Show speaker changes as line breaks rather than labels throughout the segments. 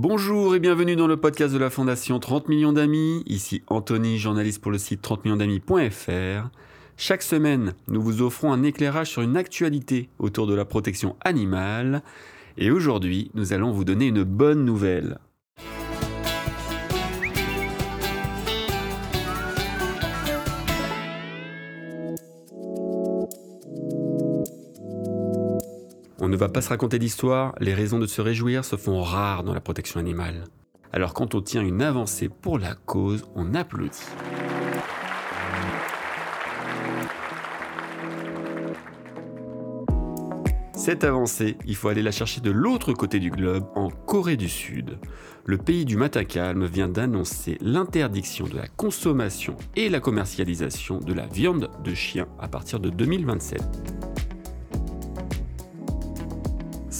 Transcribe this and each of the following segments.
Bonjour et bienvenue dans le podcast de la Fondation 30 millions d'amis. Ici Anthony, journaliste pour le site 30 millions d'amis.fr. Chaque semaine, nous vous offrons un éclairage sur une actualité autour de la protection animale. Et aujourd'hui, nous allons vous donner une bonne nouvelle. On ne va pas se raconter d'histoire, les raisons de se réjouir se font rares dans la protection animale. Alors quand on tient une avancée pour la cause, on applaudit. Cette avancée, il faut aller la chercher de l'autre côté du globe, en Corée du Sud. Le pays du matin calme vient d'annoncer l'interdiction de la consommation et la commercialisation de la viande de chien à partir de 2027.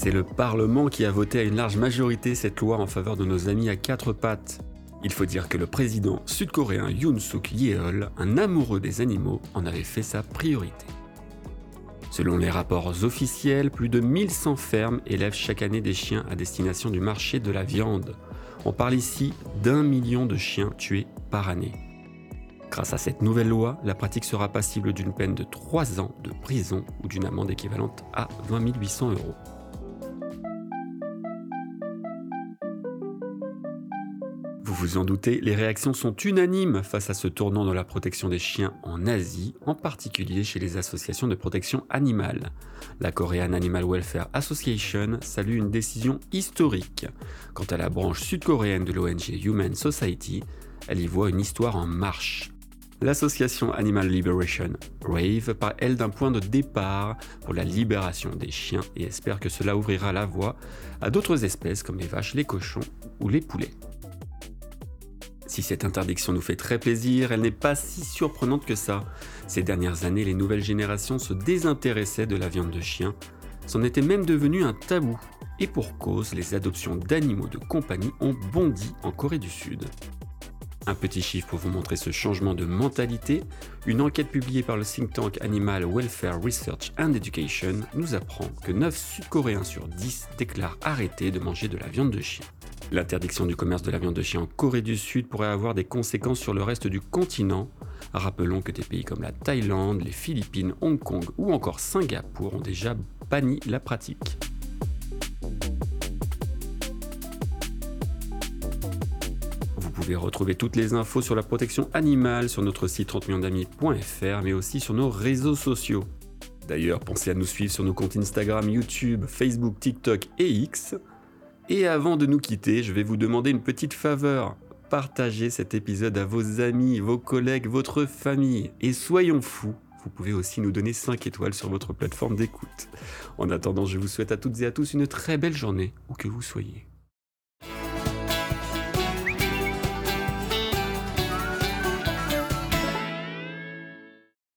C'est le Parlement qui a voté à une large majorité cette loi en faveur de nos amis à quatre pattes. Il faut dire que le président sud-coréen Yoon Suk Yeol, un amoureux des animaux, en avait fait sa priorité. Selon les rapports officiels, plus de 1100 fermes élèvent chaque année des chiens à destination du marché de la viande. On parle ici d'un million de chiens tués par année. Grâce à cette nouvelle loi, la pratique sera passible d'une peine de 3 ans de prison ou d'une amende équivalente à 20 800 euros. Vous vous en doutez, les réactions sont unanimes face à ce tournant dans la protection des chiens en Asie, en particulier chez les associations de protection animale. La Korean Animal Welfare Association salue une décision historique. Quant à la branche sud-coréenne de l'ONG Human Society, elle y voit une histoire en marche. L'association Animal Liberation rave par elle d'un point de départ pour la libération des chiens et espère que cela ouvrira la voie à d'autres espèces comme les vaches, les cochons ou les poulets. Si cette interdiction nous fait très plaisir, elle n'est pas si surprenante que ça. Ces dernières années, les nouvelles générations se désintéressaient de la viande de chien. C'en était même devenu un tabou. Et pour cause, les adoptions d'animaux de compagnie ont bondi en Corée du Sud. Un petit chiffre pour vous montrer ce changement de mentalité, une enquête publiée par le think tank Animal Welfare Research and Education nous apprend que 9 Sud-Coréens sur 10 déclarent arrêter de manger de la viande de chien. L'interdiction du commerce de la viande de chien en Corée du Sud pourrait avoir des conséquences sur le reste du continent. Rappelons que des pays comme la Thaïlande, les Philippines, Hong Kong ou encore Singapour ont déjà banni la pratique. Vous pouvez retrouver toutes les infos sur la protection animale sur notre site 30 mais aussi sur nos réseaux sociaux. D'ailleurs, pensez à nous suivre sur nos comptes Instagram, YouTube, Facebook, TikTok et X. Et avant de nous quitter, je vais vous demander une petite faveur. Partagez cet épisode à vos amis, vos collègues, votre famille. Et soyons fous, vous pouvez aussi nous donner 5 étoiles sur votre plateforme d'écoute. En attendant, je vous souhaite à toutes et à tous une très belle journée, où que vous soyez.